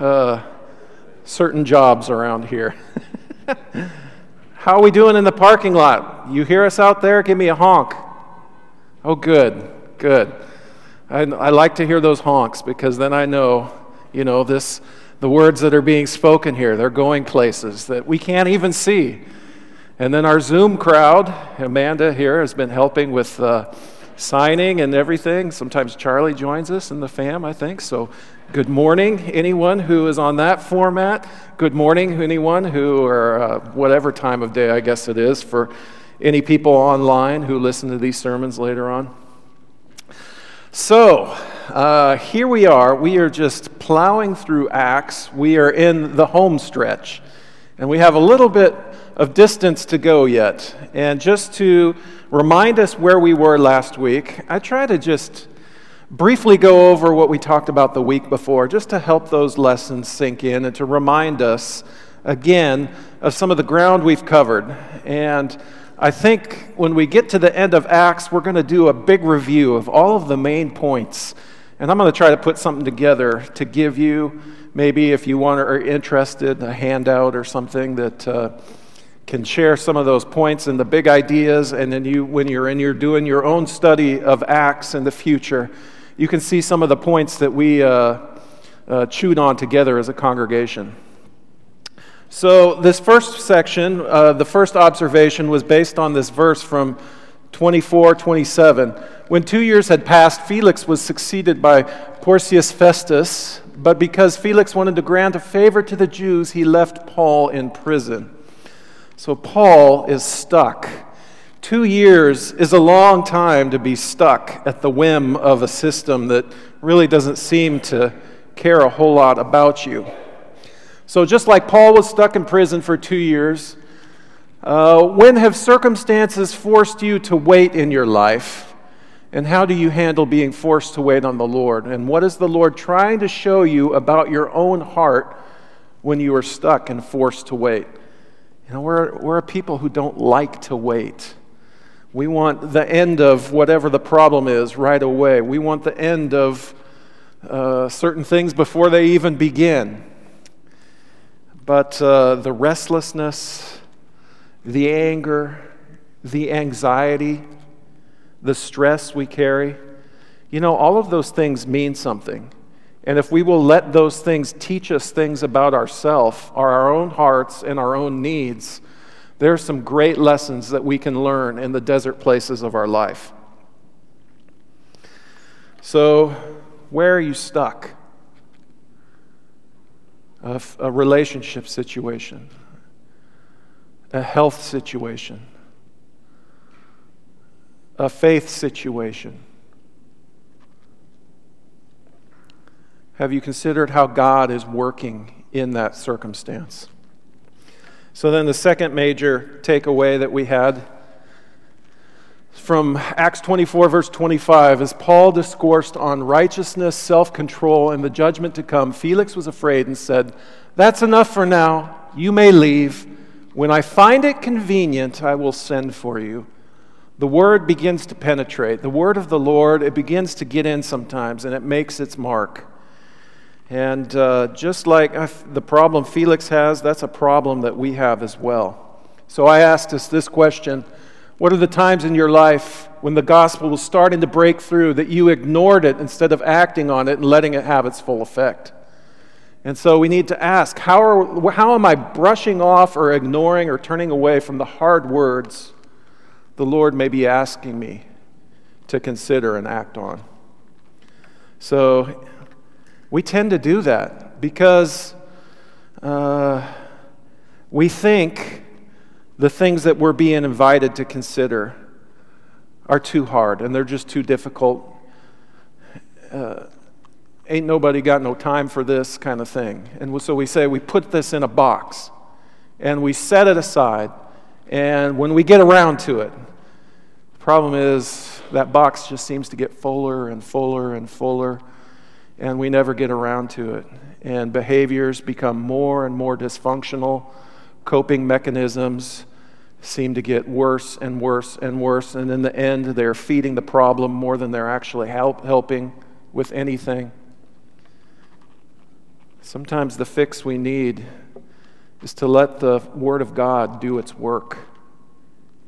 uh, certain jobs around here. How are we doing in the parking lot? You hear us out there? Give me a honk. Oh, good, good. I, I like to hear those honks because then I know, you know, this, the words that are being spoken here, they're going places that we can't even see. And then our Zoom crowd, Amanda here has been helping with uh, signing and everything. Sometimes Charlie joins us in the fam, I think. So, good morning, anyone who is on that format. Good morning, anyone who, or uh, whatever time of day I guess it is, for any people online who listen to these sermons later on. So, uh, here we are. We are just plowing through Acts. We are in the home stretch. And we have a little bit of distance to go yet. And just to remind us where we were last week, I try to just briefly go over what we talked about the week before, just to help those lessons sink in and to remind us again of some of the ground we've covered. And I think when we get to the end of Acts, we're going to do a big review of all of the main points. And I'm going to try to put something together to give you, maybe if you want or are interested, a handout or something that. Uh, can share some of those points and the big ideas, and then you, when you're in, you're doing your own study of Acts in the future, you can see some of the points that we uh, uh, chewed on together as a congregation. So, this first section, uh, the first observation was based on this verse from 24 27. When two years had passed, Felix was succeeded by Porcius Festus, but because Felix wanted to grant a favor to the Jews, he left Paul in prison. So Paul is stuck. Two years is a long time to be stuck at the whim of a system that really doesn't seem to care a whole lot about you. So, just like Paul was stuck in prison for two years, uh, when have circumstances forced you to wait in your life? And how do you handle being forced to wait on the Lord? And what is the Lord trying to show you about your own heart when you are stuck and forced to wait? You know, we're, we're a people who don't like to wait. We want the end of whatever the problem is right away. We want the end of uh, certain things before they even begin. But uh, the restlessness, the anger, the anxiety, the stress we carry, you know, all of those things mean something. And if we will let those things teach us things about ourselves, our own hearts, and our own needs, there are some great lessons that we can learn in the desert places of our life. So, where are you stuck? A, a relationship situation, a health situation, a faith situation Have you considered how God is working in that circumstance? So, then the second major takeaway that we had from Acts 24, verse 25, as Paul discoursed on righteousness, self control, and the judgment to come, Felix was afraid and said, That's enough for now. You may leave. When I find it convenient, I will send for you. The word begins to penetrate. The word of the Lord, it begins to get in sometimes, and it makes its mark. And uh, just like the problem Felix has, that's a problem that we have as well. So I asked us this question What are the times in your life when the gospel was starting to break through that you ignored it instead of acting on it and letting it have its full effect? And so we need to ask how, are, how am I brushing off or ignoring or turning away from the hard words the Lord may be asking me to consider and act on? So we tend to do that because uh, we think the things that we're being invited to consider are too hard and they're just too difficult. Uh, ain't nobody got no time for this kind of thing. And so we say we put this in a box and we set it aside. And when we get around to it, the problem is that box just seems to get fuller and fuller and fuller and we never get around to it. And behaviors become more and more dysfunctional. Coping mechanisms seem to get worse and worse and worse. And in the end, they're feeding the problem more than they're actually help, helping with anything. Sometimes the fix we need is to let the Word of God do its work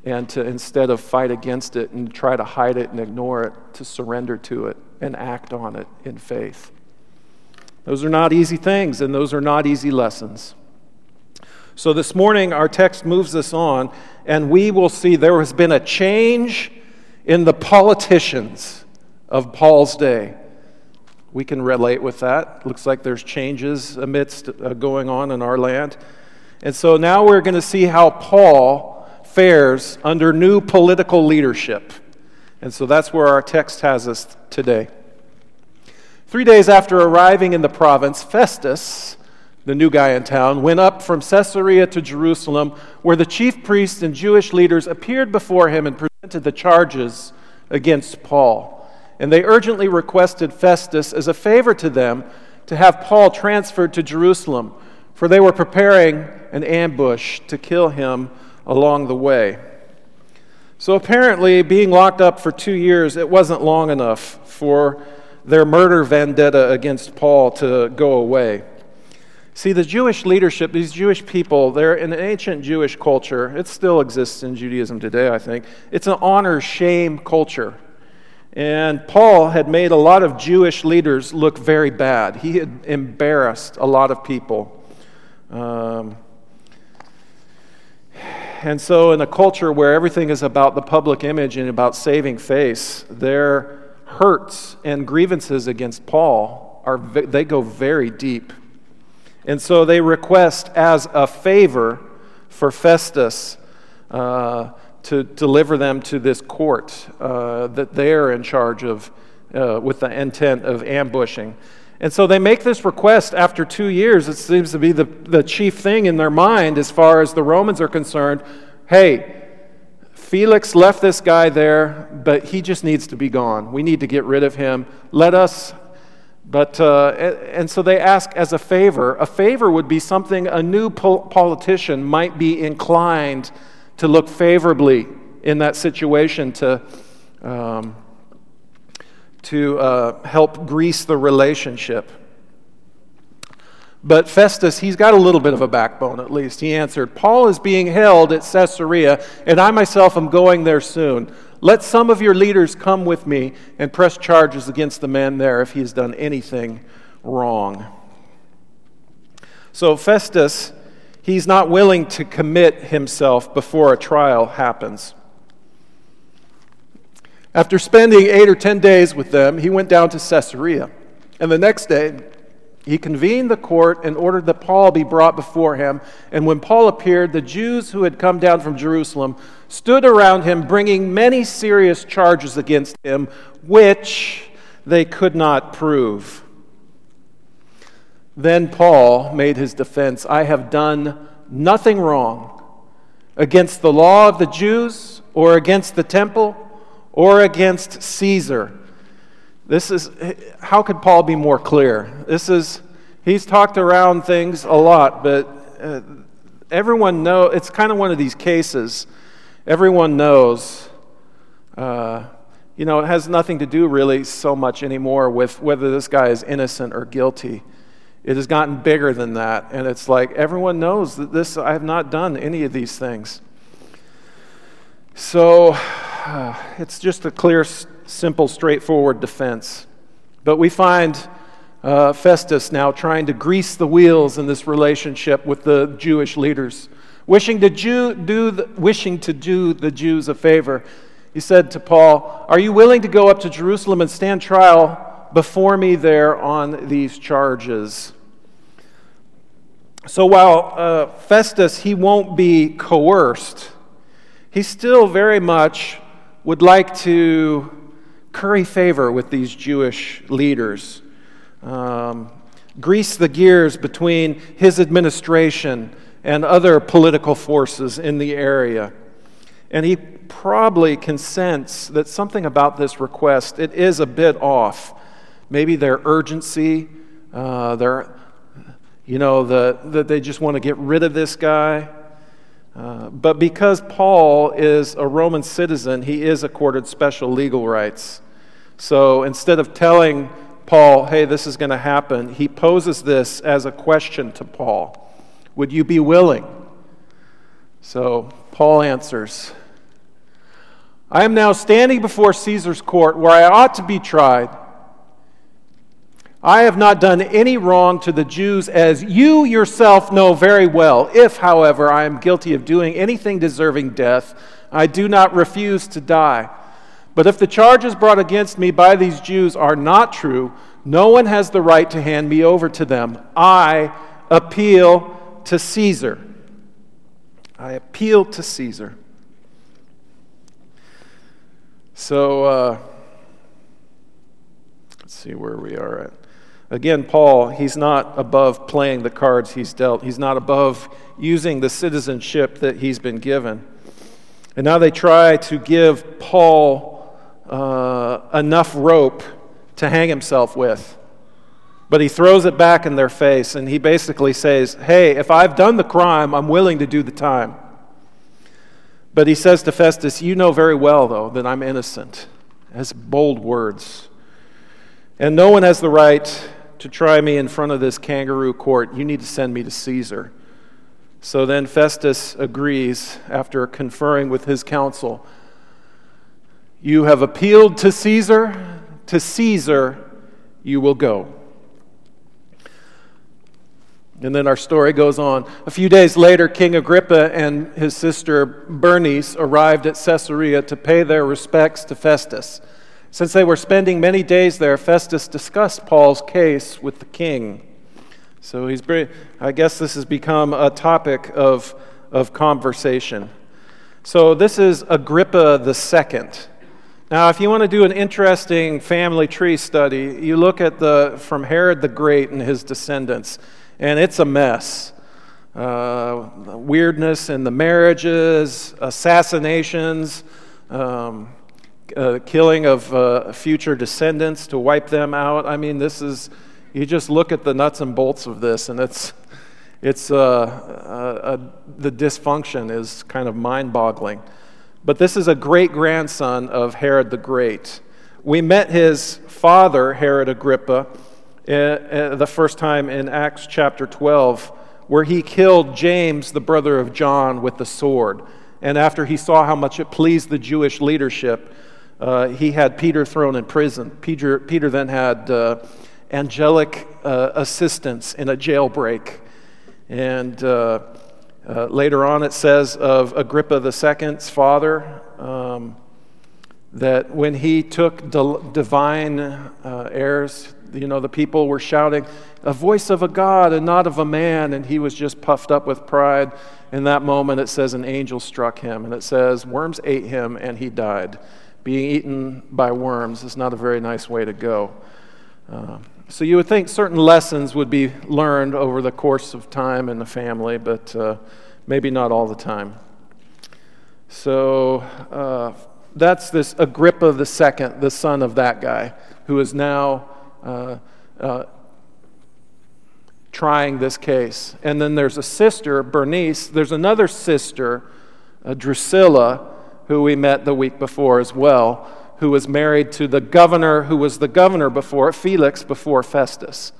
and to instead of fight against it and try to hide it and ignore it, to surrender to it and act on it in faith. Those are not easy things, and those are not easy lessons. So this morning, our text moves us on, and we will see there has been a change in the politicians of Paul's day. We can relate with that. Looks like there's changes amidst uh, going on in our land. And so now we're going to see how Paul fares under new political leadership. And so that's where our text has us today. Three days after arriving in the province, Festus, the new guy in town, went up from Caesarea to Jerusalem, where the chief priests and Jewish leaders appeared before him and presented the charges against Paul and they urgently requested Festus as a favor to them to have Paul transferred to Jerusalem, for they were preparing an ambush to kill him along the way. So apparently, being locked up for two years, it wasn't long enough for their murder vendetta against Paul to go away. See, the Jewish leadership, these Jewish people, they're in an ancient Jewish culture. It still exists in Judaism today, I think. It's an honor shame culture. And Paul had made a lot of Jewish leaders look very bad. He had embarrassed a lot of people. Um, and so, in a culture where everything is about the public image and about saving face, their hurts and grievances against Paul are they go very deep. And so they request as a favor for Festus uh, to deliver them to this court uh, that they're in charge of uh, with the intent of ambushing. And so they make this request after two years. It seems to be the, the chief thing in their mind as far as the Romans are concerned. Hey, Felix left this guy there, but he just needs to be gone. We need to get rid of him. Let us. But, uh, and so they ask as a favor. A favor would be something a new politician might be inclined to look favorably in that situation to, um, to uh, help grease the relationship. But Festus, he's got a little bit of a backbone at least. He answered, Paul is being held at Caesarea, and I myself am going there soon. Let some of your leaders come with me and press charges against the man there if he has done anything wrong. So Festus He's not willing to commit himself before a trial happens. After spending eight or ten days with them, he went down to Caesarea. And the next day, he convened the court and ordered that Paul be brought before him. And when Paul appeared, the Jews who had come down from Jerusalem stood around him, bringing many serious charges against him, which they could not prove. Then Paul made his defense I have done nothing wrong against the law of the Jews or against the temple or against Caesar. This is, how could Paul be more clear? This is, he's talked around things a lot, but uh, everyone know it's kind of one of these cases. Everyone knows, uh, you know, it has nothing to do really so much anymore with whether this guy is innocent or guilty. It has gotten bigger than that. And it's like everyone knows that this, I have not done any of these things. So it's just a clear, simple, straightforward defense. But we find uh, Festus now trying to grease the wheels in this relationship with the Jewish leaders, wishing to, Jew, do the, wishing to do the Jews a favor. He said to Paul, Are you willing to go up to Jerusalem and stand trial before me there on these charges. So while uh, Festus, he won't be coerced, he still very much would like to curry favor with these Jewish leaders, um, grease the gears between his administration and other political forces in the area. And he probably can sense that something about this request, it is a bit off maybe their urgency, uh, their, you know, the, that they just want to get rid of this guy. Uh, but because Paul is a Roman citizen, he is accorded special legal rights. So instead of telling Paul, hey, this is going to happen, he poses this as a question to Paul Would you be willing? So Paul answers I am now standing before Caesar's court where I ought to be tried. I have not done any wrong to the Jews, as you yourself know very well. If, however, I am guilty of doing anything deserving death, I do not refuse to die. But if the charges brought against me by these Jews are not true, no one has the right to hand me over to them. I appeal to Caesar. I appeal to Caesar. So, uh, let's see where we are at. Again, Paul, he's not above playing the cards he's dealt. He's not above using the citizenship that he's been given. And now they try to give Paul uh, enough rope to hang himself with. But he throws it back in their face and he basically says, Hey, if I've done the crime, I'm willing to do the time. But he says to Festus, You know very well, though, that I'm innocent. Has bold words. And no one has the right to try me in front of this kangaroo court. You need to send me to Caesar. So then Festus agrees after conferring with his council. You have appealed to Caesar, to Caesar you will go. And then our story goes on. A few days later, King Agrippa and his sister Bernice arrived at Caesarea to pay their respects to Festus. Since they were spending many days there, Festus discussed Paul's case with the king. So he's, I guess this has become a topic of, of conversation. So this is Agrippa second. Now, if you want to do an interesting family tree study, you look at the from Herod the Great and his descendants, and it's a mess. Uh, weirdness in the marriages, assassinations. Um, uh, killing of uh, future descendants to wipe them out. I mean, this is, you just look at the nuts and bolts of this, and it's, it's, uh, uh, uh the dysfunction is kind of mind boggling. But this is a great grandson of Herod the Great. We met his father, Herod Agrippa, the first time in Acts chapter 12, where he killed James, the brother of John, with the sword. And after he saw how much it pleased the Jewish leadership, uh, he had Peter thrown in prison. Peter, Peter then had uh, angelic uh, assistance in a jailbreak. And uh, uh, later on, it says of Agrippa II's father um, that when he took divine airs, you know, the people were shouting, a voice of a God and not of a man, and he was just puffed up with pride. In that moment, it says an angel struck him, and it says worms ate him, and he died being eaten by worms is not a very nice way to go. Uh, so you would think certain lessons would be learned over the course of time in the family, but uh, maybe not all the time. So uh, that's this Agrippa the second, the son of that guy, who is now uh, uh, trying this case. And then there's a sister, Bernice. There's another sister, uh, Drusilla who we met the week before as well, who was married to the governor who was the governor before, Felix before Festus.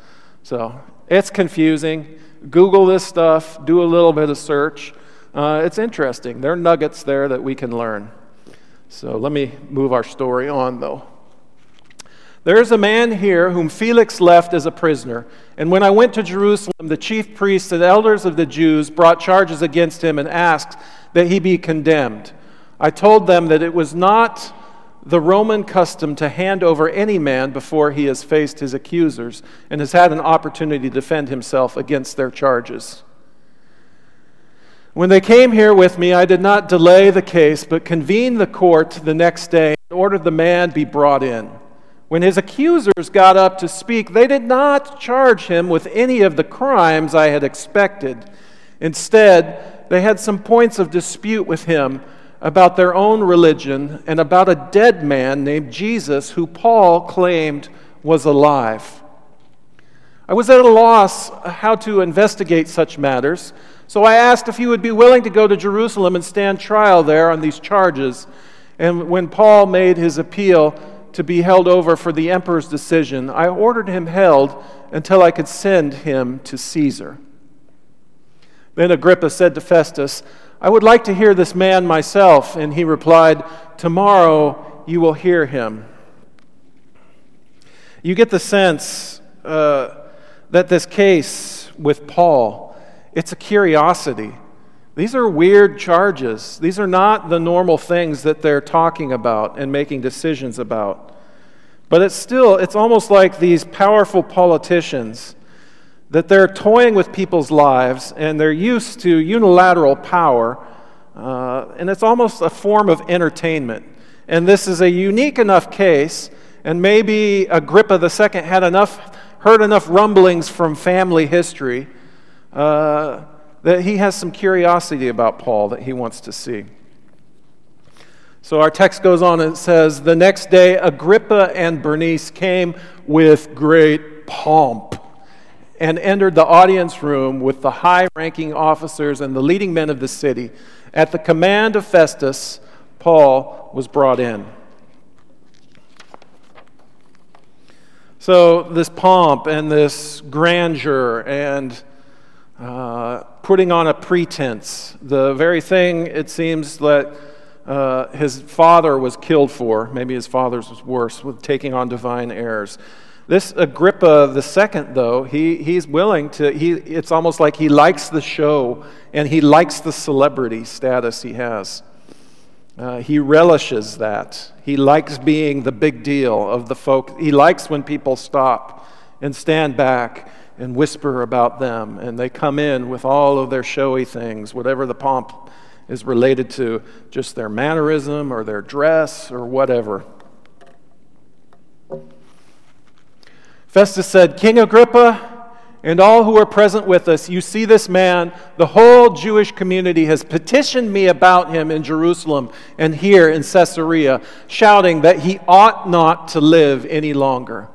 So it's confusing. Google this stuff, do a little bit of search. Uh, it's interesting. There are nuggets there that we can learn. So let me move our story on, though. There is a man here whom Felix left as a prisoner. And when I went to Jerusalem, the chief priests and elders of the Jews brought charges against him and asked that he be condemned. I told them that it was not the Roman custom to hand over any man before he has faced his accusers and has had an opportunity to defend himself against their charges. When they came here with me, I did not delay the case, but convened the court the next day and ordered the man be brought in. When his accusers got up to speak, they did not charge him with any of the crimes I had expected. Instead, they had some points of dispute with him about their own religion and about a dead man named Jesus who Paul claimed was alive. I was at a loss how to investigate such matters, so I asked if he would be willing to go to Jerusalem and stand trial there on these charges. And when Paul made his appeal, to be held over for the emperor's decision, I ordered him held until I could send him to Caesar. Then Agrippa said to Festus, I would like to hear this man myself. And he replied, Tomorrow you will hear him. You get the sense uh, that this case with Paul, it's a curiosity. These are weird charges. These are not the normal things that they're talking about and making decisions about. But it's still, it's almost like these powerful politicians that they're toying with people's lives and they're used to unilateral power, uh, and it's almost a form of entertainment. And this is a unique enough case, and maybe Agrippa II had enough, heard enough rumblings from family history uh, that he has some curiosity about Paul that he wants to see. So our text goes on and says, The next day, Agrippa and Bernice came with great pomp and entered the audience room with the high ranking officers and the leading men of the city. At the command of Festus, Paul was brought in. So, this pomp and this grandeur and uh, putting on a pretense, the very thing it seems that uh, his father was killed for, maybe his father's was worse, with taking on divine airs. This Agrippa II, though, he, he's willing to, he, it's almost like he likes the show and he likes the celebrity status he has. Uh, he relishes that. He likes being the big deal of the folk. He likes when people stop and stand back and whisper about them, and they come in with all of their showy things, whatever the pomp is related to, just their mannerism or their dress or whatever. Festus said, King Agrippa and all who are present with us, you see this man, the whole Jewish community has petitioned me about him in Jerusalem and here in Caesarea, shouting that he ought not to live any longer.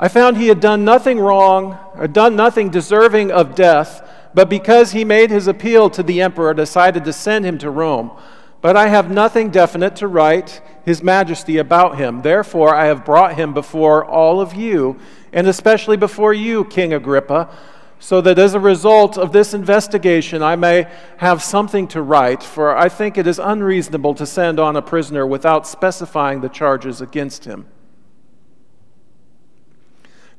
I found he had done nothing wrong or done nothing deserving of death, but because he made his appeal to the emperor, decided to send him to Rome. But I have nothing definite to write His Majesty about him. Therefore, I have brought him before all of you, and especially before you, King Agrippa, so that as a result of this investigation, I may have something to write, for I think it is unreasonable to send on a prisoner without specifying the charges against him.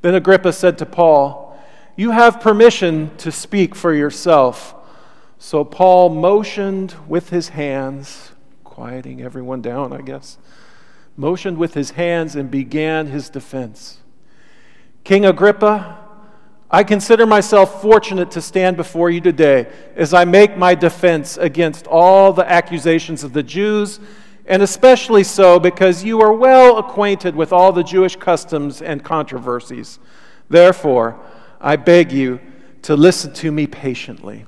Then Agrippa said to Paul, You have permission to speak for yourself. So Paul motioned with his hands, quieting everyone down, I guess, motioned with his hands and began his defense. King Agrippa, I consider myself fortunate to stand before you today as I make my defense against all the accusations of the Jews, and especially so because you are well acquainted with all the Jewish customs and controversies. Therefore, I beg you to listen to me patiently.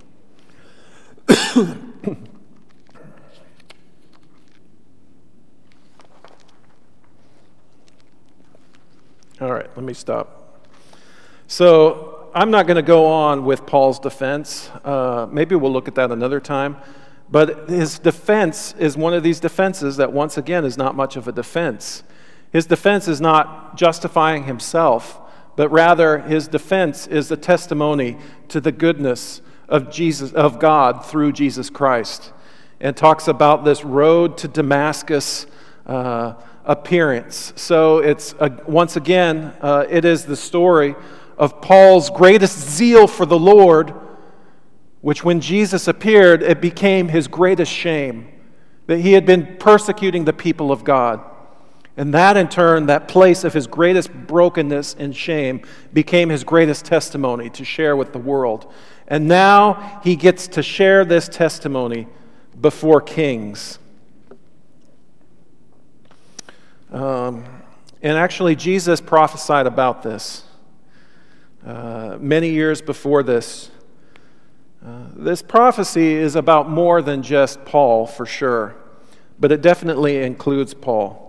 All right, let me stop. So, I'm not going to go on with Paul's defense. Uh, maybe we'll look at that another time. But his defense is one of these defenses that, once again, is not much of a defense. His defense is not justifying himself, but rather his defense is a testimony to the goodness of Jesus of God through Jesus Christ, and talks about this road to Damascus uh, appearance. So it's uh, once again, uh, it is the story of Paul's greatest zeal for the Lord, which when Jesus appeared, it became his greatest shame that he had been persecuting the people of God. And that, in turn, that place of his greatest brokenness and shame became his greatest testimony to share with the world. And now he gets to share this testimony before kings. Um, and actually, Jesus prophesied about this uh, many years before this. Uh, this prophecy is about more than just Paul, for sure, but it definitely includes Paul.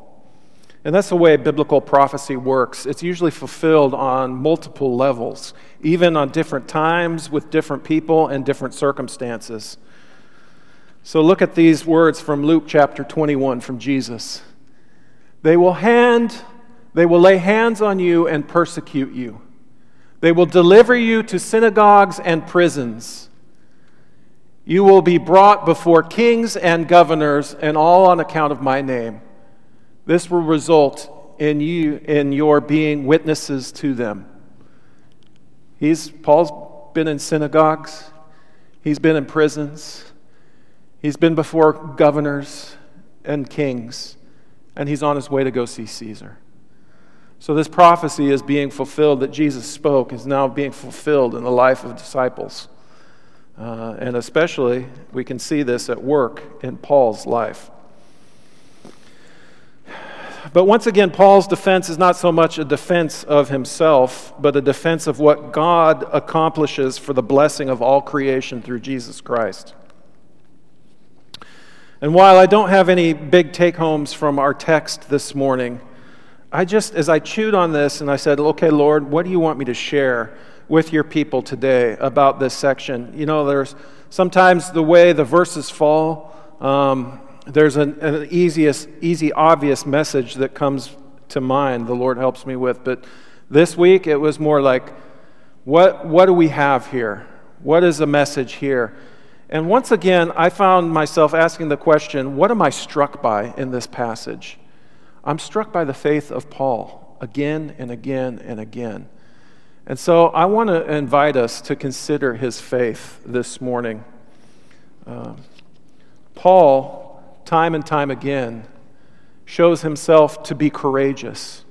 And that's the way biblical prophecy works. It's usually fulfilled on multiple levels, even on different times with different people and different circumstances. So look at these words from Luke chapter 21 from Jesus. They will hand they will lay hands on you and persecute you. They will deliver you to synagogues and prisons. You will be brought before kings and governors and all on account of my name. This will result in you in your being witnesses to them. He's Paul's been in synagogues. He's been in prisons. He's been before governors and kings, and he's on his way to go see Caesar. So, this prophecy is being fulfilled that Jesus spoke, is now being fulfilled in the life of disciples. Uh, and especially, we can see this at work in Paul's life. But once again, Paul's defense is not so much a defense of himself, but a defense of what God accomplishes for the blessing of all creation through Jesus Christ. And while I don't have any big take homes from our text this morning, I just, as I chewed on this and I said, okay, Lord, what do you want me to share with your people today about this section? You know, there's sometimes the way the verses fall, um, there's an, an easiest, easy, obvious message that comes to mind, the Lord helps me with. But this week, it was more like, what, what do we have here? What is the message here? And once again, I found myself asking the question what am I struck by in this passage? I'm struck by the faith of Paul again and again and again. And so I want to invite us to consider his faith this morning. Uh, Paul, time and time again, shows himself to be courageous.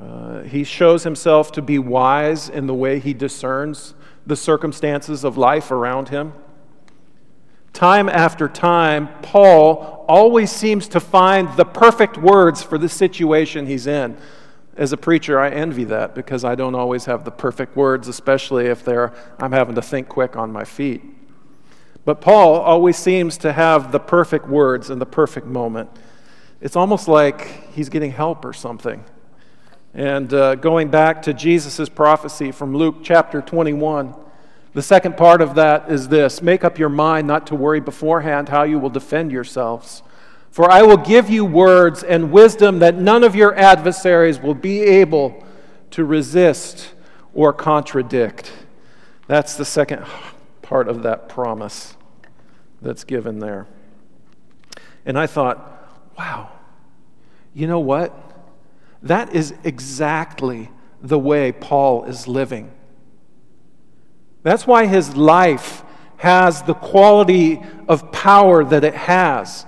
Uh, he shows himself to be wise in the way he discerns the circumstances of life around him. Time after time, Paul always seems to find the perfect words for the situation he's in. As a preacher, I envy that because I don't always have the perfect words, especially if they're, I'm having to think quick on my feet. But Paul always seems to have the perfect words in the perfect moment. It's almost like he's getting help or something. And uh, going back to Jesus' prophecy from Luke chapter 21, the second part of that is this make up your mind not to worry beforehand how you will defend yourselves. For I will give you words and wisdom that none of your adversaries will be able to resist or contradict. That's the second part of that promise that's given there. And I thought, wow, you know what? That is exactly the way Paul is living. That's why his life has the quality of power that it has.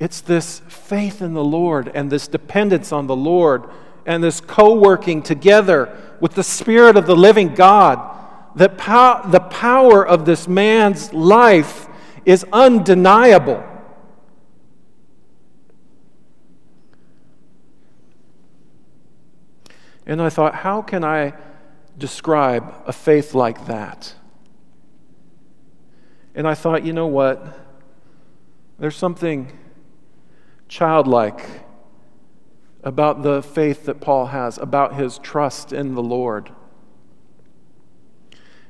It's this faith in the Lord and this dependence on the Lord and this co working together with the Spirit of the living God. That pow- the power of this man's life is undeniable. And I thought, how can I describe a faith like that. And I thought, you know what? There's something childlike about the faith that Paul has, about his trust in the Lord.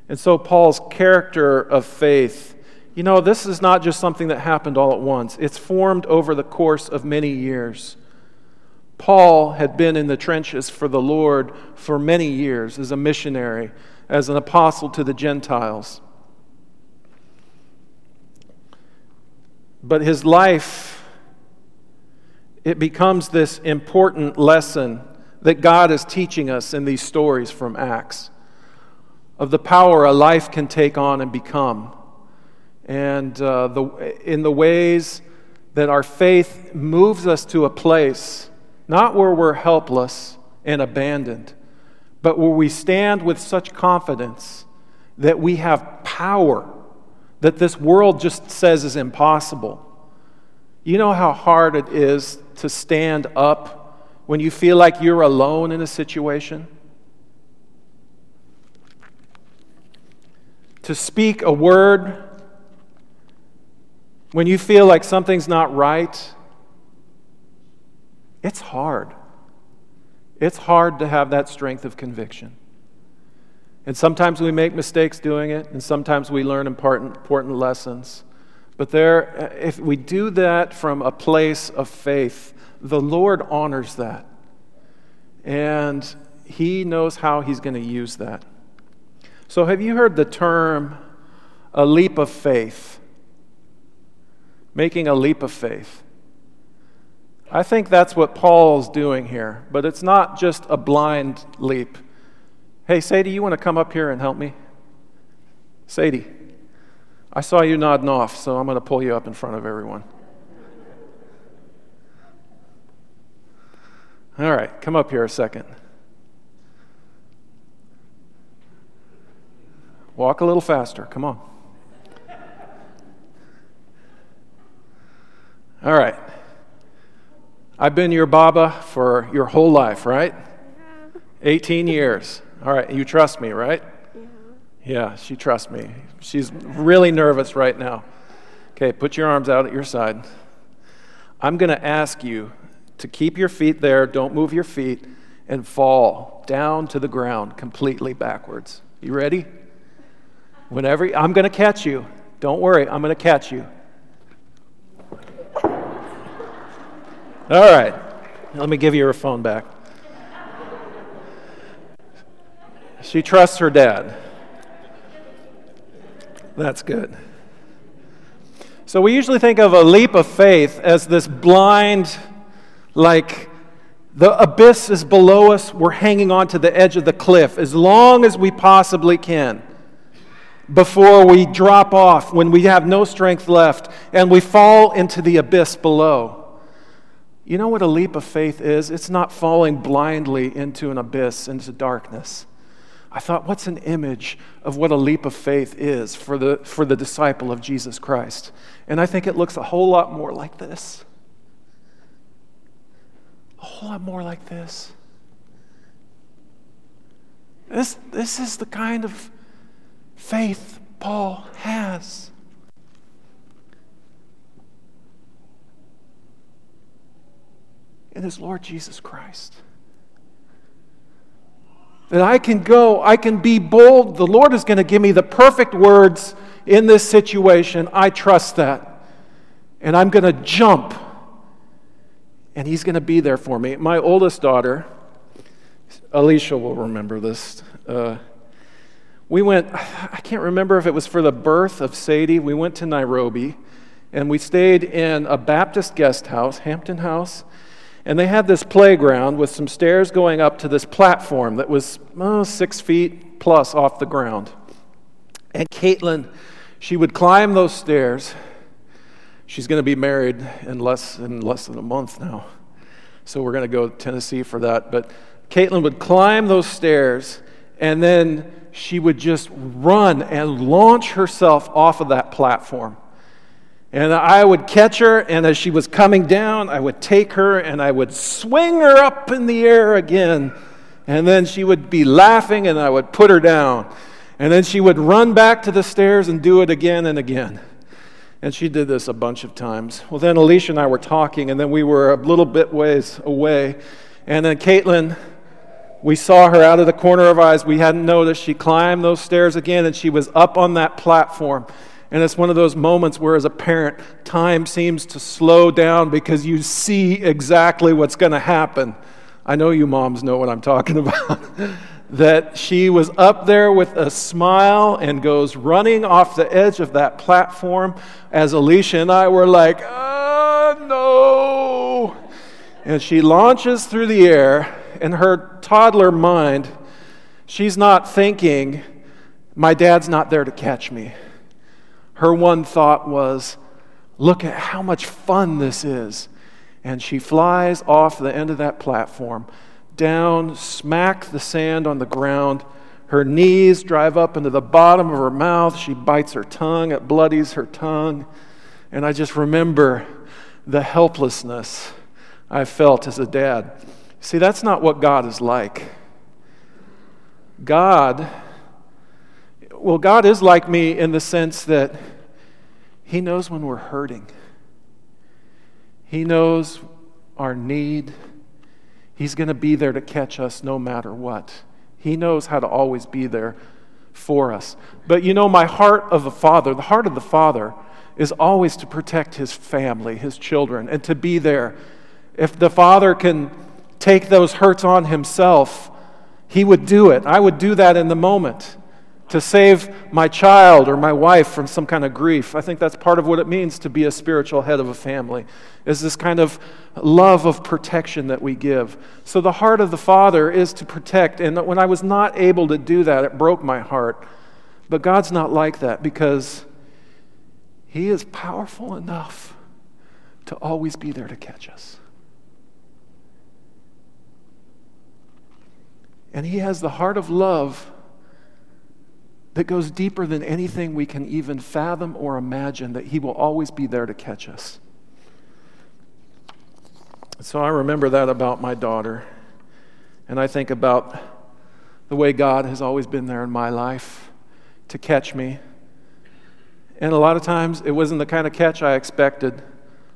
And so, Paul's character of faith, you know, this is not just something that happened all at once, it's formed over the course of many years. Paul had been in the trenches for the Lord for many years as a missionary, as an apostle to the Gentiles. But his life, it becomes this important lesson that God is teaching us in these stories from Acts of the power a life can take on and become, and uh, the, in the ways that our faith moves us to a place not where we're helpless and abandoned, but where we stand with such confidence that we have power that this world just says is impossible. You know how hard it is to stand up when you feel like you're alone in a situation? To speak a word when you feel like something's not right it's hard. It's hard to have that strength of conviction. And sometimes we make mistakes doing it, and sometimes we learn important, important lessons. But there, if we do that from a place of faith, the Lord honors that. And He knows how He's going to use that. So, have you heard the term a leap of faith? Making a leap of faith. I think that's what Paul's doing here, but it's not just a blind leap. Hey, Sadie, you want to come up here and help me? Sadie, I saw you nodding off, so I'm going to pull you up in front of everyone. All right, come up here a second. Walk a little faster. Come on. All right. I've been your Baba for your whole life, right? 18 years. All right, you trust me, right? Yeah. Yeah, she trusts me. She's really nervous right now. Okay, put your arms out at your side. I'm going to ask you to keep your feet there, don't move your feet, and fall down to the ground completely backwards. You ready? Whenever I'm going to catch you. Don't worry, I'm going to catch you. All right. Let me give you her phone back. She trusts her dad. That's good. So we usually think of a leap of faith as this blind, like the abyss is below us, we're hanging on to the edge of the cliff as long as we possibly can before we drop off when we have no strength left and we fall into the abyss below. You know what a leap of faith is? It's not falling blindly into an abyss, into darkness. I thought, what's an image of what a leap of faith is for the, for the disciple of Jesus Christ? And I think it looks a whole lot more like this. A whole lot more like this. This, this is the kind of faith Paul has. In his Lord Jesus Christ that I can go, I can be bold. The Lord is going to give me the perfect words in this situation. I trust that. And I'm going to jump. And He's going to be there for me. My oldest daughter, Alicia will remember this. Uh, we went, can't remember if it was for the birth of Sadie. We went to Nairobi and we stayed in a Baptist guest house, Hampton House. And they had this playground with some stairs going up to this platform that was oh, six feet plus off the ground. And Caitlin, she would climb those stairs. She's going to be married in less, in less than a month now. So we're going to go to Tennessee for that. But Caitlin would climb those stairs, and then she would just run and launch herself off of that platform. And I would catch her, and as she was coming down, I would take her and I would swing her up in the air again. And then she would be laughing, and I would put her down. And then she would run back to the stairs and do it again and again. And she did this a bunch of times. Well, then Alicia and I were talking, and then we were a little bit ways away. And then Caitlin, we saw her out of the corner of our eyes. We hadn't noticed. She climbed those stairs again, and she was up on that platform. And it's one of those moments where, as a parent, time seems to slow down because you see exactly what's going to happen. I know you moms know what I'm talking about. that she was up there with a smile and goes running off the edge of that platform as Alicia and I were like, oh no. And she launches through the air, and her toddler mind, she's not thinking, my dad's not there to catch me. Her one thought was, look at how much fun this is. And she flies off the end of that platform, down, smack the sand on the ground. Her knees drive up into the bottom of her mouth. She bites her tongue, it bloodies her tongue. And I just remember the helplessness I felt as a dad. See, that's not what God is like. God well, God is like me in the sense that He knows when we're hurting, He knows our need. He's going to be there to catch us no matter what. He knows how to always be there for us. But you know, my heart of the Father, the heart of the Father, is always to protect his family, his children, and to be there. If the Father can take those hurts on himself, he would do it. I would do that in the moment to save my child or my wife from some kind of grief. I think that's part of what it means to be a spiritual head of a family. Is this kind of love of protection that we give. So the heart of the Father is to protect and when I was not able to do that it broke my heart. But God's not like that because he is powerful enough to always be there to catch us. And He has the heart of love that goes deeper than anything we can even fathom or imagine, that He will always be there to catch us. So I remember that about my daughter. And I think about the way God has always been there in my life to catch me and a lot of times it wasn't the kind of catch I expected.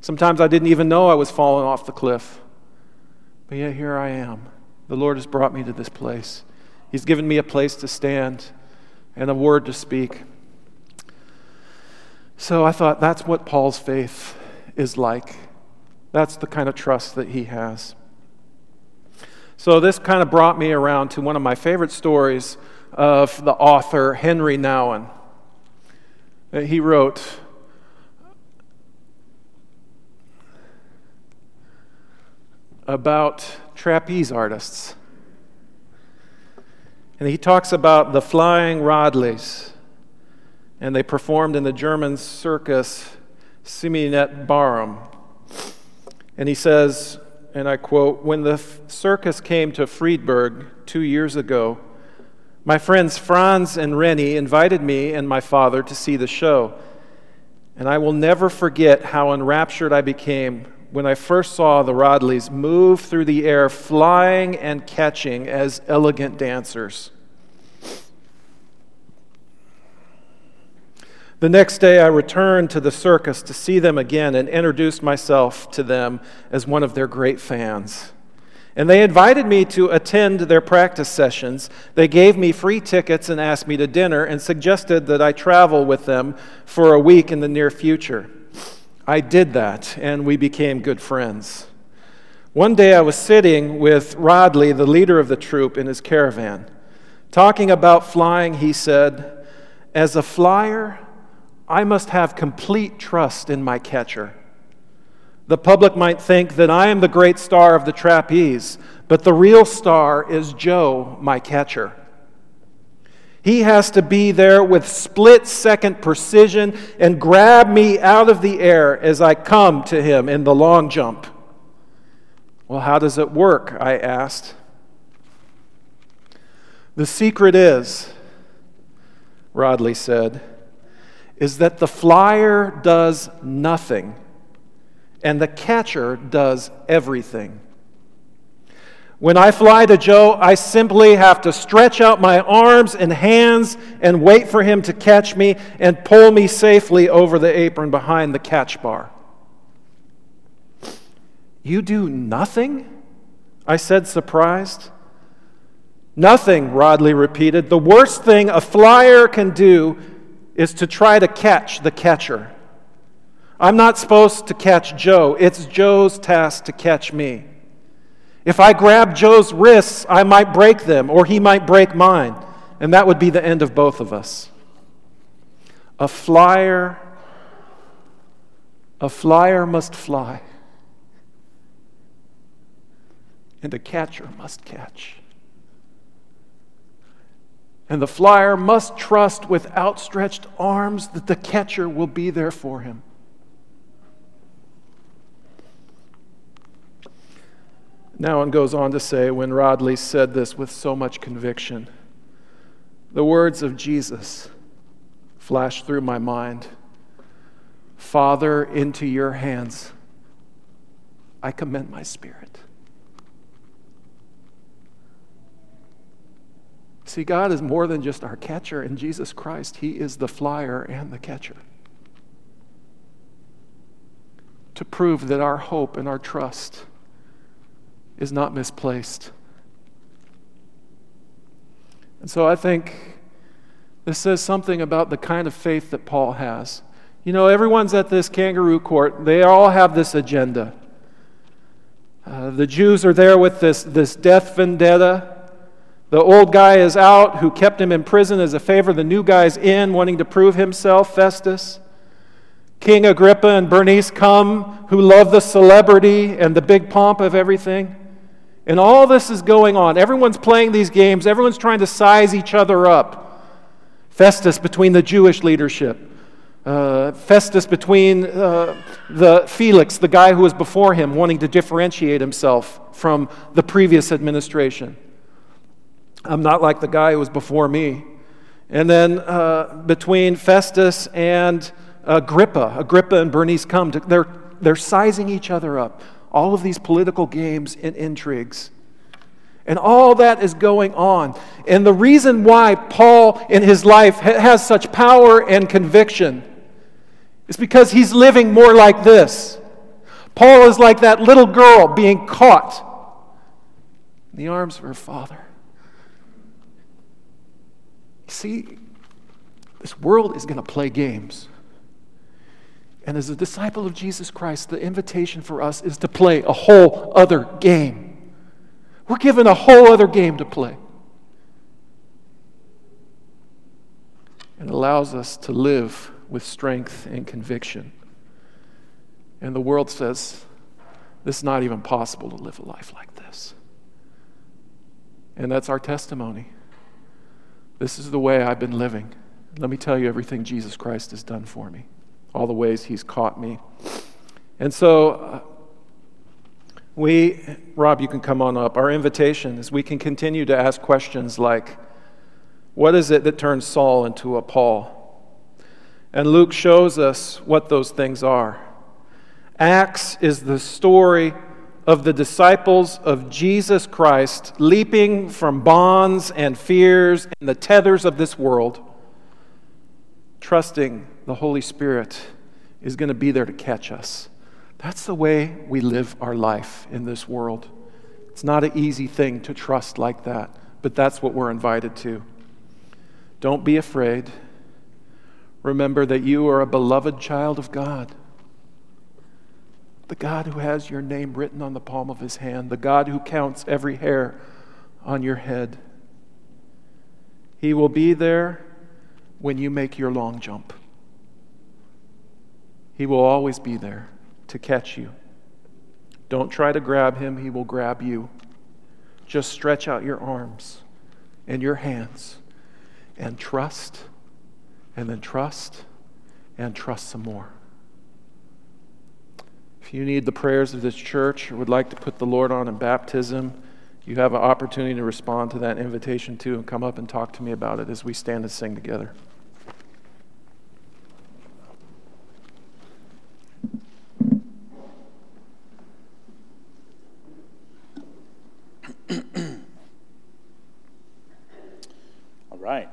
Sometimes I didn't even know I was falling off the cliff. But yet here I am. The Lord has brought me to this place. He's given me a place to stand and a word to speak. So I thought that's what Paul's faith is like. That's the kind of trust that he has. So this kind of brought me around to one of my favorite stories of the author Henri Nouwen he wrote, about trapeze artists. And he talks about the flying Rodleighs. And they performed in the German circus Simoneit Barum. And he says, and I quote, When the circus came to Freiburg two years ago, my friends Franz and Reny invited me and my father to see the show. And I will never forget how enraptured I became when I first saw the Rodleighs move through the air, flying and catching as elegant dancers. The next day, I returned to the circus to see them again and introduced myself to them as one of their great fans. And they invited me to attend their practice sessions. They gave me free tickets and asked me to dinner and suggested that I travel with them for a week in the near future. I did that, and we became good friends. One day I was sitting with Rodleigh, the leader of the troop, in his caravan. Talking about flying, he said, As a flyer, I must have complete trust in my catcher. The public might think that I am the great star of the trapeze, but the real star is Joe, my catcher. He has to be there with split second precision and grab me out of the air as I come to him in the long jump. Well, how does it work? I asked. The secret is, Rodleigh said, is that the flyer does nothing and the catcher does everything. When I fly to Joe, I simply have to stretch out my arms and hands and wait for him to catch me and pull me safely over the apron behind the catch bar. You do nothing? I said, surprised. Nothing, Rodleigh repeated. The worst thing a flyer can do is to try to catch the catcher. I'm not supposed to catch Joe. It's Joe's task to catch me. If I grab Joe's wrists, I might break them, or he might break mine, and that would be the end of both of us. A flyer, a flyer must fly, and a catcher must catch. And the flyer must trust with outstretched arms that the catcher will be there for him. Nouwen goes on to say, when Rodleigh said this with so much conviction, the words of Jesus flashed through my mind Father, into your hands I commend my spirit. See, God is more than just our catcher in Jesus Christ, He is the flyer and the catcher. To prove that our hope and our trust is not misplaced. And so I think This says something about the kind of faith that Paul has. You know, everyone's at this kangaroo court, they all have this agenda. Uh, the Jews are there with this, this death vendetta. The old guy is out who kept him in prison as a favor. The new guy's in, wanting to prove himself, Festus. King Agrippa and Bernice come, who love the celebrity and the big pomp of everything. And all this is going on. Everyone's playing these games, everyone's trying to size each other up. Festus between the Jewish leadership, uh, Festus between uh, the Felix, the guy who was before him, wanting to differentiate himself from the previous administration. I'm not like the guy who was before me. And then uh, between Festus and Agrippa, Agrippa and Bernice come, to, they're, they're sizing each other up. All of these political games and intrigues. And all that is going on. And the reason why Paul in his life has such power and conviction is because he's living more like this. Paul is like that little girl being caught in the arms of her father. See, this world is going to play games. And as a disciple of Jesus Christ, the invitation for us is to play a whole other game. We're given a whole other game to play. It allows us to live with strength and conviction. And the world says, this is not even possible to live a life like this. And that's our testimony. This is the way I've been living. Let me tell you everything Jesus Christ has done for me, all the ways he's caught me. And so, we, Rob, you can come on up. Our invitation is we can continue to ask questions like, what is it that turns Saul into a Paul? And Luke shows us what those things are. Acts is the story of the disciples of Jesus Christ leaping from bonds and fears and the tethers of this world, trusting the Holy Spirit is going to be there to catch us. That's the way we live our life in this world. It's not an easy thing to trust like that, but that's what we're invited to. Don't be afraid. Remember that you are a beloved child of God. The God who has your name written on the palm of his hand, the God who counts every hair on your head. He will be there when you make your long jump. He will always be there to catch you. Don't try to grab him, he will grab you. Just stretch out your arms and your hands and trust, and then trust, and trust some more. If you need the prayers of this church or would like to put the Lord on in baptism, you have an opportunity to respond to that invitation too and come up and talk to me about it as we stand and sing together. Right.